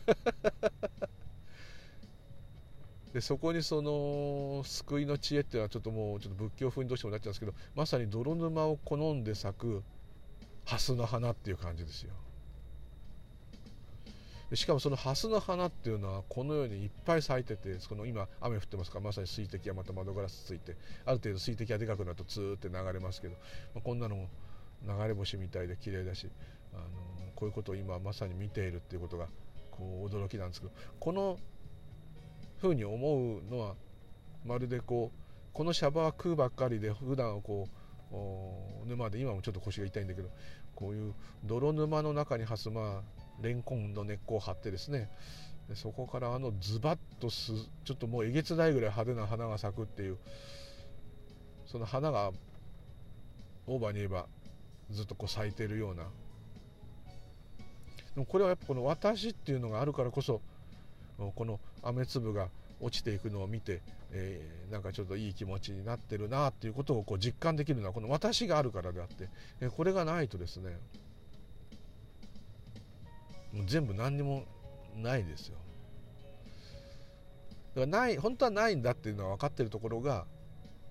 でそこにその救いの知恵っていうのはちょっともうちょっと仏教風にどうしてもなっちゃうんですけどまさに泥沼を好んで咲く蓮の花っていう感じですよ。しかもその蓮の花っていうのはこのようにいっぱい咲いててこの今雨降ってますからまさに水滴がまた窓ガラスついてある程度水滴がでかくなるとツーって流れますけど、まあ、こんなのも流れ星みたいで綺麗だしあのこういうことを今まさに見ているっていうことがこう驚きなんですけどこのふうに思うのはまるでこうこのシャバは食うばっかりで普段はこう沼で今もちょっと腰が痛いんだけどこういう泥沼の中にはすまあレンコンの根っこを張ってですねでそこからあのズバッとすちょっともうえげつないぐらい派手な花が咲くっていうその花がオーバーに言えばずっとこう咲いてるような。でもこれはやっぱこの「私」っていうのがあるからこそこの雨粒が落ちていくのを見て、えー、なんかちょっといい気持ちになってるなっていうことをこう実感できるのはこの私があるからであって、えこれがないとですねもう全部何にもないですよ。だからない本当はないんだっていうのは分かってるところが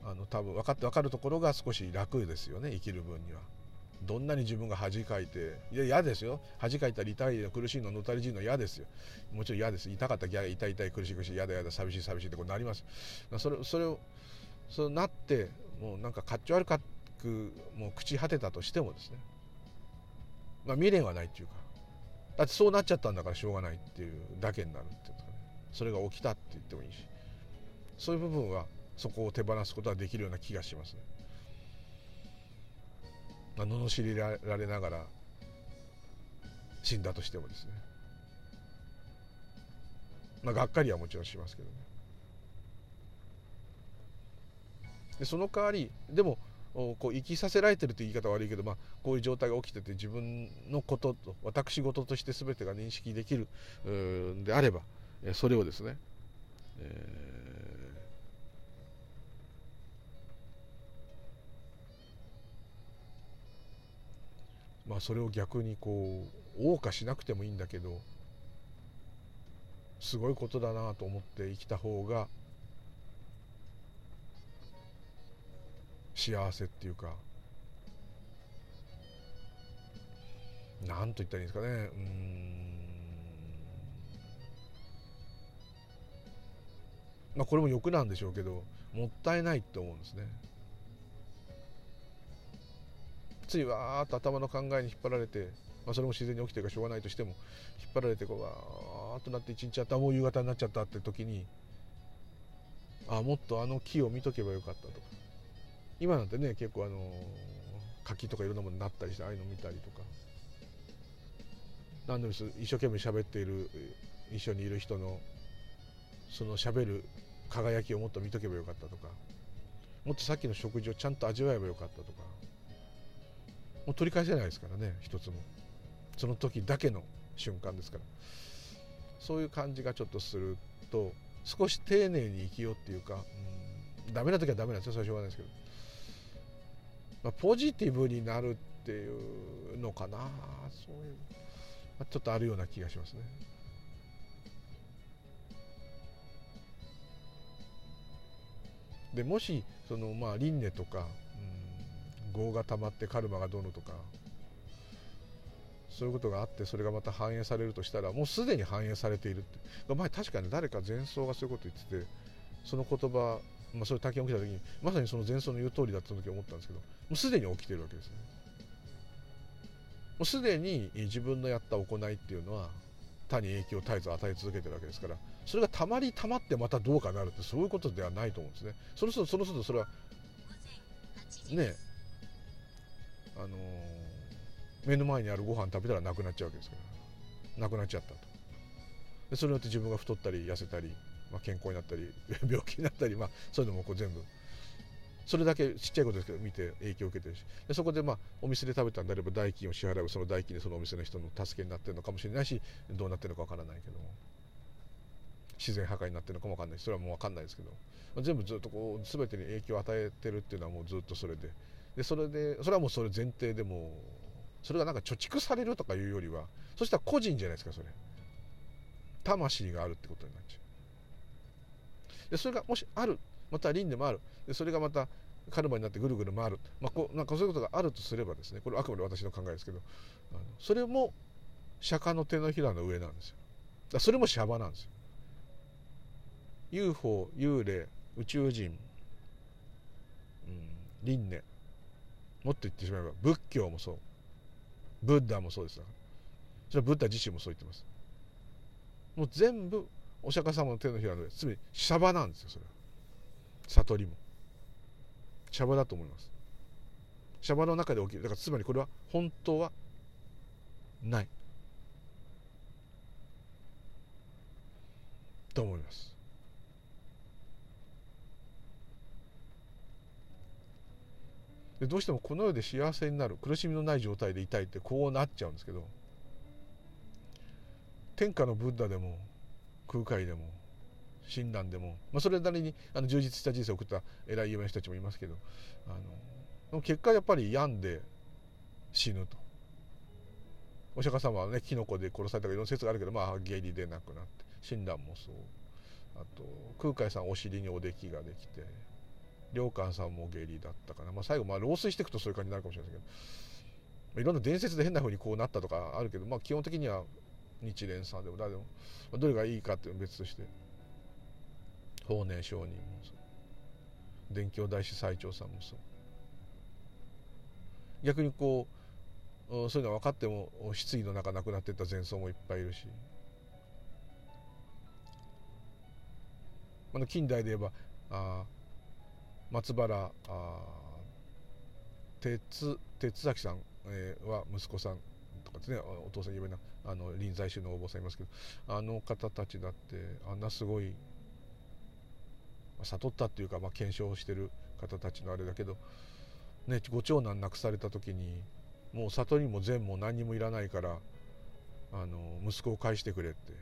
あの多分分かって分かるところが少し楽ですよね生きる分には。どんなに自分が恥かいていや嫌ですよ。恥かいたり痛いの苦しいののたれ死ぬの嫌ですよ。もちろん嫌です。痛かったら痛い痛い苦しい苦しい嫌だ嫌だ寂しい寂しいってこうなります。それそれをそうなってもうなんかかっちょ悪くもう朽ち果てたとしてもですね。まあ未練はないっていうか。だってそうなっちゃったんだからしょうがないっていうだけになるっていうかね。それが起きたって言ってもいいし。そういう部分はそこを手放すことができるような気がしますね。まあ、罵りられながら死んだとしてもですね。まあがっかりはもちろんしますけどね。でその代わりでもこう生きさせられてるという言い方悪いけど、まあ、こういう状態が起きてて自分のことと私事として全てが認識できるんであればそれをですね、えーまあそれを逆にこう謳歌しなくてもいいんだけどすごいことだなと思って生きた方が幸せっていうか。何と言ったらいいんですかね。うん。まあこれも欲なんでしょうけどもったいないって思うんですね。ついわーっと頭の考えに引っ張られて、まあ、それも自然に起きてるからしょうがないとしても引っ張られてこうわーっとなって一日あったもう夕方になっちゃったって時にあもっとあの木を見とけばよかったと。か今なんてね結構あの柿とかいろんなものになったりしてああいうの見たりとか。何でも一生懸命喋っている一緒にいる人のその喋る輝きをもっと見とけばよかったとか。もっとさっきの食事をちゃんと味わえばよかったとか。もう取り返せないですからね一つも。その時だけの瞬間ですから。そういう感じがちょっとすると少し丁寧に生きようっていうか、うん、ダメな時はダメなんですよ。それはしょうがないですけど、まあ、ポジティブになるっていうのかなそういう、まあ、ちょっとあるような気がしますね。でもしそのまあ輪廻とかうん業がたまってカルマがどうのとかそういうことがあってそれがまた反映されるとしたらもうすでに反映されているって前確かに誰か前奏がそういうこと言っててその言葉、まあ、それ体験起きた時にまさにその前奏の言う通りだった時思ったんですけどもうすでに起きてるわけですね。もうすでに自分のやった行いっていうのは他に影響を絶えず与え続けてるわけですからそれがたまりたまってまたどうかなるってそういうことではないと思うんですね。その人その人それはねあのー、目の前にあるご飯食べたらなくなっちゃうわけですから。なくなっちゃったと。でそれによって自分が太ったり痩せたり、まあ、健康になったり 病気になったり、まあ、そういうのもこう全部それだけちっちゃいことですけど見て影響を受けてるしでそこでまあお店で食べたんであれば代金を支払うその代金でそのお店の人の助けになってるのかもしれないしどうなってるのかわからないけども自然破壊になってるのかもわかんないしそれはもうわかんないですけど全部ずっとこう全てに影響を与えてるっていうのはもうずっとそれででそれでそれはもうそれ前提でもそれがなんか貯蓄されるとかいうよりはそしたら個人じゃないですかそれ。魂があるってことになっちゃう。でそれがもしあるまた輪でもある。でそれがまたカルマになってぐるぐる回る、まあ、こうなんかそういうことがあるとすればですねこれはあくまで私の考えですけどあのそれも釈迦の手のひらの上なんですよ。だそれもシャバなんですよ。UFO 幽霊宇宙人、うん、輪廻。もっと言ってしまえば仏教もそう。ブッダもそうです。それはブッダ自身もそう言ってます。もう全部お釈迦様の手のひらの上つまりシャバなんですよそれは。悟りも。シャバだと思います。シャバの中で起きる。だからつまりこれは本当はない。と思います。でどうしてもこの世で幸せになる。苦しみのない状態でいたいってこうなっちゃうんですけど。天下のブッダでも空海でも親鸞でも、まあ、それなりにあの充実した人生を送った偉い有名な人たちもいますけどあの結果やっぱり病んで死ぬと。お釈迦様はねキノコで殺されたかいろんな説があるけどまあ下痢で亡くなって親鸞もそう。あと空海さんお尻におできができて良寛さんも下痢だったかな、まあ、最後まあ老衰していくとそういう感じになるかもしれないですけどいろんな伝説で変な風にこうなったとかあるけど、まあ、基本的には日蓮さんでも誰でもどれがいいかっていうのは別として。法然上人もそう。伝教大師最澄さんもそう。逆にこうそういうのは分かっても失意の中亡くなっていった前奏もいっぱいいるし。あの近代で言えばあ松原あ哲哲崎さん、は息子さん。かですね。お父さん有名なあの臨済宗のお坊さんいますけどあの方たちだってあんなすごい悟ったっていうか、まあ、検証してる方たちのあれだけど、ね、ご長男亡くされた時にもう悟りも善も何にもいらないからあの息子を返してくれって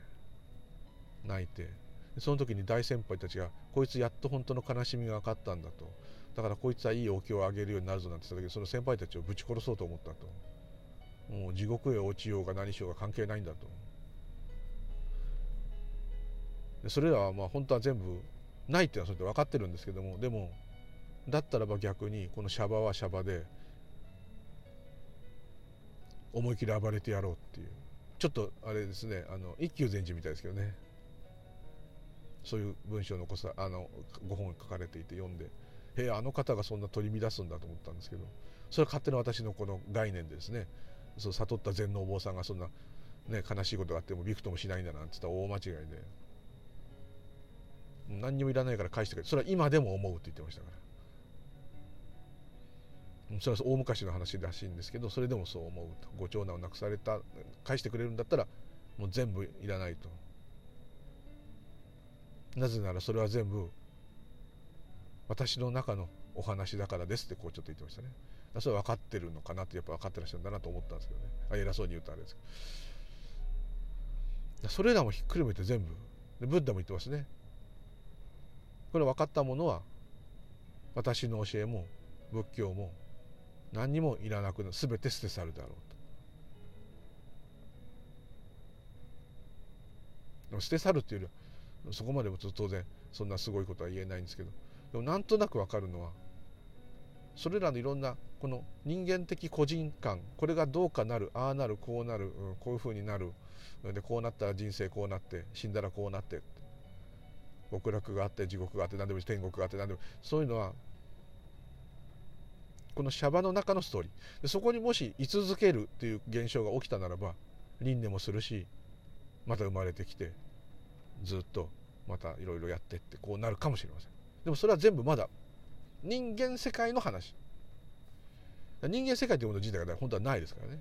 泣いてその時に大先輩たちがこいつやっと本当の悲しみが分かったんだと。だからこいつはいいお経をあげるようになるぞなんて言った時その先輩たちをぶち殺そうと思ったと。もう地獄へ落ちようが何しようが関係ないんだと。でそれらはまあ本当は全部ないっていうのはそれで分かってるんですけどもでもだったらば逆にこのシャバはシャバで思い切り暴れてやろうっていう。ちょっとあれですねあの一休禅師みたいですけどね。そういう文章を残さあのご本書かれていて読んでへえあの方がそんな取り乱すんだと思ったんですけどそれは勝手な私のこの概念でですね。そう悟った禅のお坊さんがそんな、ね、悲しいことがあってもびくともしないんだなんて言ったら大間違いで。何にもいらないから返してくれ。それは今でも思うって言ってましたから。それは大昔の話らしいんですけどそれでもそう思うと。ご長男を亡くされた返してくれるんだったらもう全部いらないと。なぜならそれは全部私の中のお話だからですってこうちょっと言ってましたね。それは分かってるのかなってやっぱ分かってらっしゃるんだなと思ったんですけどね。あ偉そうに言うとあれですけど。それらもひっくるめて全部。でブッダも言ってますね。これ分かったものは私の教えも仏教も何にもいらなくなる全て捨て去るだろうと。捨て去るっていうよりはそこまでも当然そんなすごいことは言えないんですけどでもなんとなく分かるのはそれらのいろんなこの人間的個人感これがどうかなるああなるこうなる、うん、こういうふうになる。でこうなったら人生こうなって死んだらこうなって極楽があって地獄があって何でもいい天国があって何でもそういうのはこのシャバの中のストーリー。でそこにもし居続けるっていう現象が起きたならば輪廻もするしまた生まれてきてずっとまたいろいろやってってこうなるかもしれません。でもそれは全部まだ人間世界の話。人間世界というもの自体が本当はないですからね。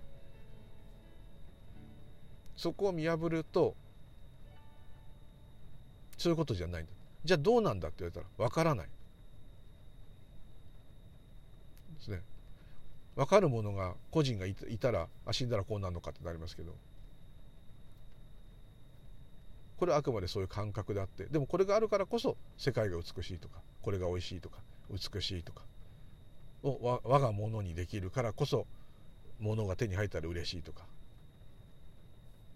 そこを見破るとそういうことじゃないんだ。じゃあどうなんだって言われたら分からない。ですね。分かるものが個人がいたらあ死んだらこうなるのかってなりますけど。これはあくまでそういう感覚であってでもこれがあるからこそ世界が美しいとかこれが美味しいとか美しいとかを我が物にできるからこそ物が手に入ったら嬉しいとか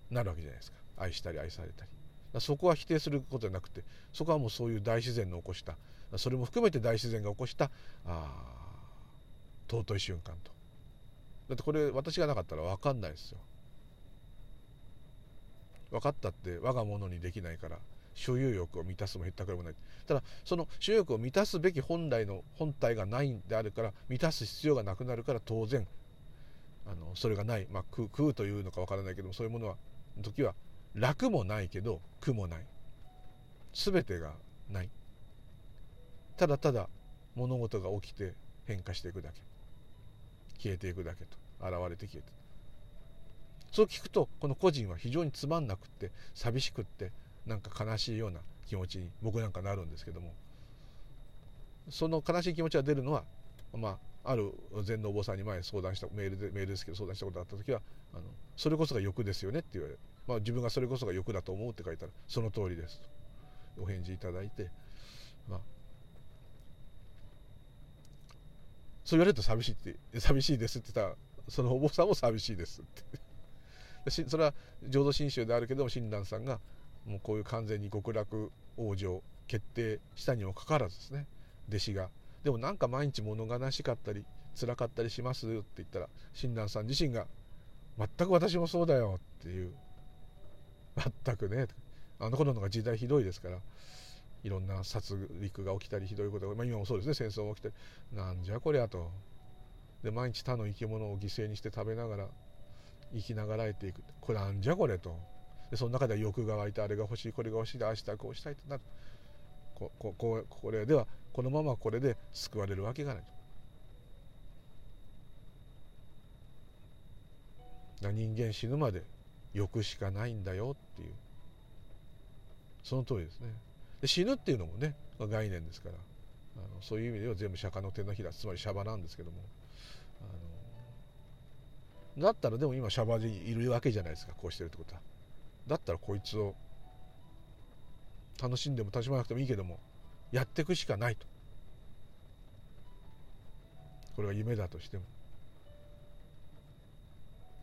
なるわけじゃないですか。愛したり愛されたり。そこは否定することじゃなくてそこはもうそういう大自然の起こした。それも含めて大自然が起こしたあ尊い瞬間と。だってこれ私がなかったら分かんないですよ。分かったって我が物にできないから所有欲を満たすも減ったくれもない。ただその所有欲を満たすべき本来の本体がないんであるから満たす必要がなくなるから当然あのそれがない、まあ、食うというのか分からないけどもそういうものは時は楽もないけど苦もない。全てがない。ただただ物事が起きて変化していくだけ。消えていくだけと。現れて消えて。そう聞くとこの個人は非常につまんなくって寂しくってなんか悲しいような気持ちに僕なんかなるんですけども。その悲しい気持ちが出るのはまあある禅のお坊さんに前相談したメールでメールですけど相談したことがあった時はあのそれこそが欲ですよねって言われまあ、自分がそれこそが欲だと思うって書いたらその通りですと。お返事いただいてまあそう言われると寂しいって寂しいですって言ったらそのお坊さんも寂しいですって。それは浄土真宗であるけども親鸞さんがもうこういう完全に極楽往生決定したにもかかわらずですね。弟子が。でもなんか毎日物悲しかったり辛かったりしますって言ったら親鸞さん自身が全く私もそうだよっていう。全くね。あの頃のが時代ひどいですからいろんな殺戮が起きたりひどいことが、まあ、今もそうですね。戦争が起きたり。なんじゃこりゃと。で毎日他の生き物を犠牲にして食べながら生きながらえていく。これなんじゃこれと。でその中では欲が湧いてあれが欲しいこれが欲しいでああしたこうしたいとなる。ここここれではこのままこれで救われるわけがない。と人間死ぬまで欲しかないんだよっていう。その通りですね。で死ぬっていうのもね概念ですから。あのそういう意味では全部釈迦の手のひらつまりシャバなんですけども。あのだったらでも今シャバでいるわけじゃないですかこうしてるってことは。だったらこいつを楽しんでも楽しまなくてもいいけどもやっていくしかないと。これは夢だとしても。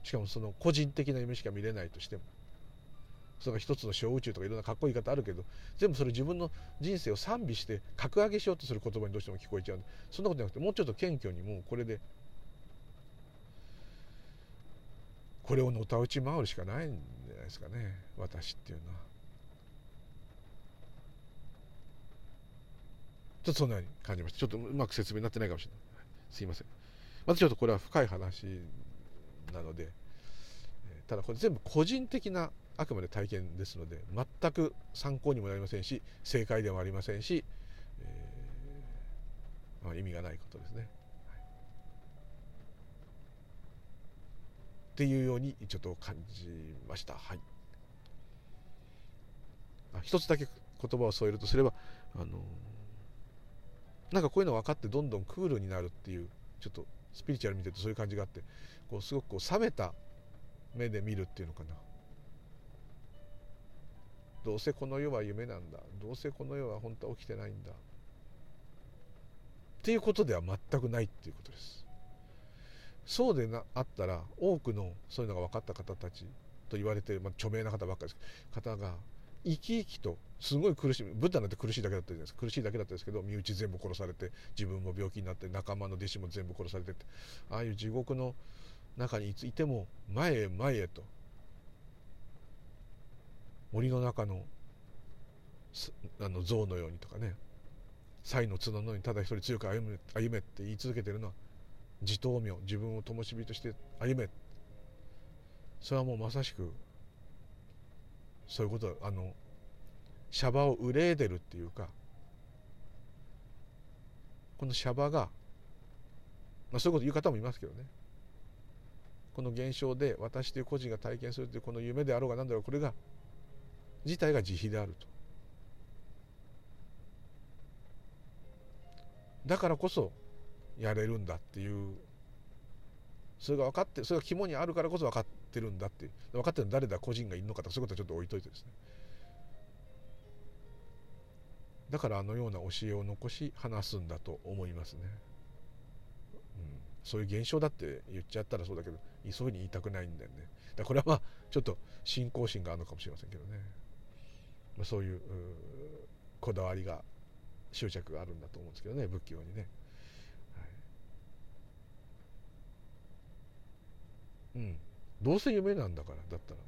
しかもその個人的な夢しか見れないとしても。それが一つの小宇宙とかいろんなかっこいい言い方あるけど全部それ自分の人生を賛美して格上げしようとする言葉にどうしても聞こえちゃうんでそんなことじゃなくてもうちょっと謙虚にもうこれでこれをのたうち回るしかないんないですかね私っていうのは。ちょっとそんなように感じました。ちょっとうまく説明になってないかもしれない。すいません。まずちょっとこれは深い話なので、ただこれ全部個人的なあくまで体験ですので全く参考にもなりませんし正解でもありませんし、えー、まあ、意味がないことですね。はい、っていうようにちょっと感じました。はい、あ一つだけ言葉を添えるとすればあのなんかこういうの分かってどんどんクールになるっていうちょっとスピリチュアル見てるとそういう感じがあってこうすごくこう冷めた目で見るっていうのかな。どうせこの世は夢なんだ。どうせこの世は本当は起きてないんだ。っていうことでは全くないっていうことです。そうでなあったら多くのそういうのが分かった方たちと言われてる、まあ、著名な方ばっかりです。方が生き生きとすごい苦しいブッダなんて苦しいだけだったじゃないですか。苦しいだけだったんですけど身内全部殺されて自分も病気になって仲間の弟子も全部殺されてって。ああいう地獄の中にいても前へ前へと森の中のあの象のようにとかね才の角のようにただ一人強く歩め歩めって言い続けてるのは自灯明自分を灯火として歩め。それはもうまさしくそういうことあのシャバを憂いでるっていうかこのシャバが、まあ、そういうこと言う方もいますけどね。この現象で私という個人が体験するというこの夢であろうが何だろうこれが自体が慈悲であると。だからこそやれるんだっていう。それが分かってそれが肝にあるからこそ分かってるんだって分かってるの誰だ個人がいるのかとかそういうことはちょっと置いといてですね。だからあのような教えを残し話すんだと思いますね、うん、そういう現象だって言っちゃったらそうだけどそういに言いたくないんだよね。だこれはまあちょっと信仰心があるのかもしれませんけどね、まあ、そういうこだわりが執着があるんだと思うんですけどね仏教にね、はい、うん。どうせ夢なんだからだったら。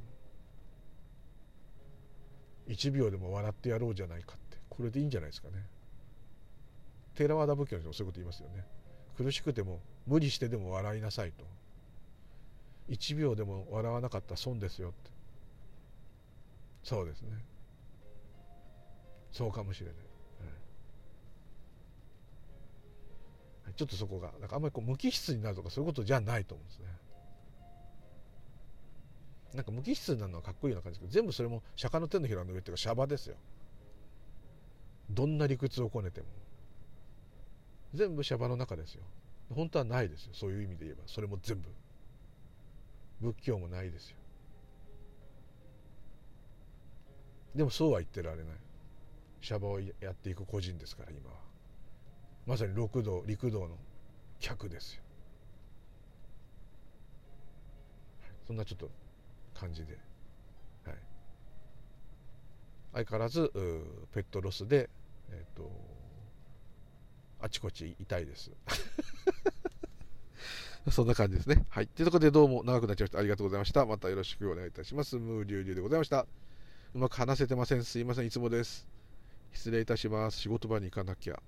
1秒でも笑ってやろうじゃないかって。これでいいんじゃないですかね。テーラワダ仏教の人もそういうこと言いますよね。苦しくても無理してでも笑いなさいと。1秒でも笑わなかったら損ですよって。そうですね。そうかもしれない。ちょっとそこがなんかあんまりこう無機質になるとかそういうことじゃないと思うんですね。なんか無機質になるのはかっこいいような感じですけど全部それも釈迦の手のひらの上っていうかシャバですよ。どんな理屈をこねても全部シャバの中ですよ。本当はないですよそういう意味で言えばそれも全部仏教もないですよ。でもそうは言ってられない。シャバをやっていく個人ですから今は。まさに六道陸道の客ですよそんなちょっと感じで、はい、相変わらずペットロスで、えーと、あちこち痛いです そんな感じですね。はい。というところでどうも長くなっちゃいました。ありがとうございました。またよろしくお願いいたします。ムーリュウリュウでございました。うまく話せてません。すいません。いつもです。失礼いたします。仕事場に行かなきゃ。